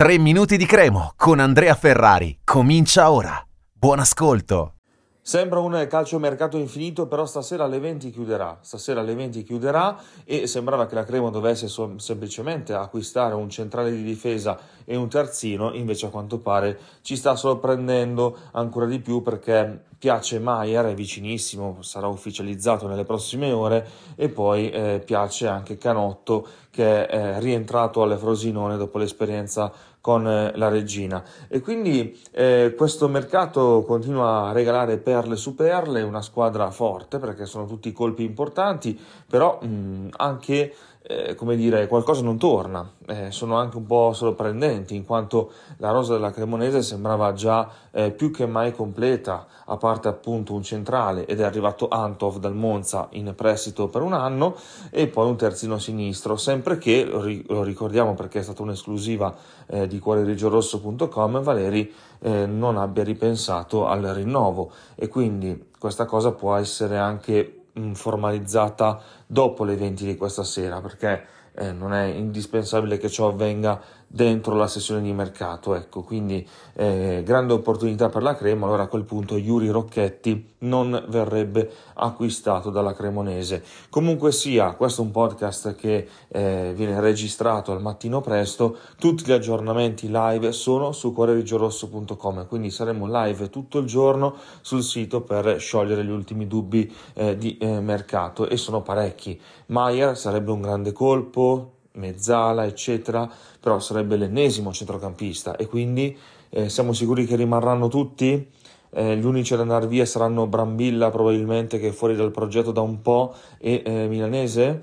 3 minuti di cremo con Andrea Ferrari. Comincia ora. Buon ascolto. Sembra un calciomercato infinito, però stasera alle 20 chiuderà. Stasera alle 20 chiuderà e sembrava che la Cremo dovesse so- semplicemente acquistare un centrale di difesa e un terzino, invece a quanto pare ci sta sorprendendo ancora di più perché piace Maier, è vicinissimo, sarà ufficializzato nelle prossime ore e poi eh, piace anche Canotto che è eh, rientrato alle Frosinone dopo l'esperienza con eh, la regina e quindi eh, questo mercato continua a regalare perle su perle, una squadra forte perché sono tutti colpi importanti, però mh, anche eh, come dire, qualcosa non torna. Eh, sono anche un po' sorprendenti in quanto la rosa della Cremonese sembrava già eh, più che mai completa, a parte appunto un centrale ed è arrivato Antov dal Monza in prestito per un anno e poi un terzino sinistro, sempre che, lo ricordiamo perché è stata un'esclusiva eh, di cuorerigiorosso.com, Valeri eh, non abbia ripensato al rinnovo. E quindi questa cosa può essere anche formalizzata dopo le 20 di questa sera perché eh, non è indispensabile che ciò avvenga dentro la sessione di mercato. Ecco, quindi eh, grande opportunità per la Crema. Allora a quel punto Yuri Rocchetti non verrebbe acquistato dalla Cremonese. Comunque sia, questo è un podcast che eh, viene registrato al mattino presto. Tutti gli aggiornamenti live sono su cuorerigiorosso.com, quindi saremo live tutto il giorno sul sito per sciogliere gli ultimi dubbi eh, di eh, mercato e sono parecchi. Maier sarebbe un grande colpo, Mezzala, eccetera, però sarebbe l'ennesimo centrocampista e quindi eh, siamo sicuri che rimarranno tutti. Eh, gli unici ad andare via saranno Brambilla, probabilmente che è fuori dal progetto da un po', e eh, Milanese.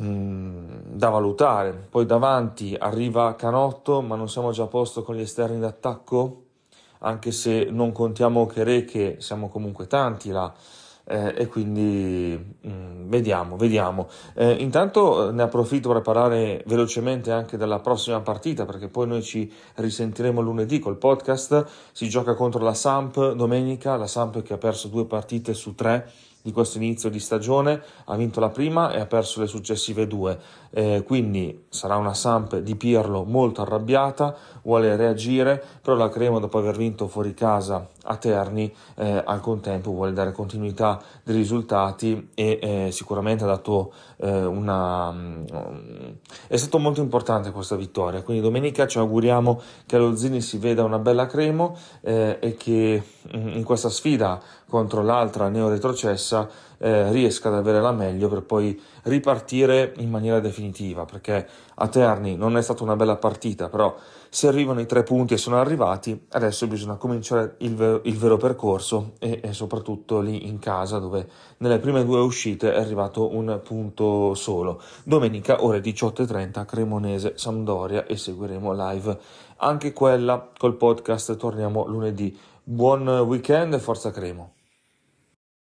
Mm, da valutare. Poi davanti arriva Canotto, ma non siamo già a posto con gli esterni d'attacco, anche se non contiamo Chere, che siamo comunque tanti là eh, e quindi mh, mm, vediamo, vediamo. Eh, intanto eh, ne approfitto per parlare velocemente anche della prossima partita perché poi noi ci risentiremo lunedì col podcast. Si gioca contro la Samp domenica, la Samp che ha perso due partite su tre di questo inizio di stagione, ha vinto la prima e ha perso le successive due, eh, quindi sarà una Samp di Pirlo molto arrabbiata, vuole reagire, però la Crema dopo aver vinto fuori casa a Terni eh, al contempo vuole dare continuità dei risultati e eh, sicuramente ha dato eh, una... È stato molto importante questa vittoria, quindi domenica ci auguriamo che allo Zini si veda una bella Cremo eh, e che mm, in questa sfida contro l'altra neo retrocessa eh, riesca ad avere la meglio per poi ripartire in maniera definitiva, perché a Terni non è stata una bella partita, però se arrivano i tre punti e sono arrivati, adesso bisogna cominciare il, ver- il vero percorso e, e, soprattutto lì in casa dove nelle prime due uscite è arrivato un punto solo. Domenica ore 18.30 Cremonese Sampdoria e seguiremo live anche quella col podcast, torniamo lunedì. Buon weekend e forza Cremo!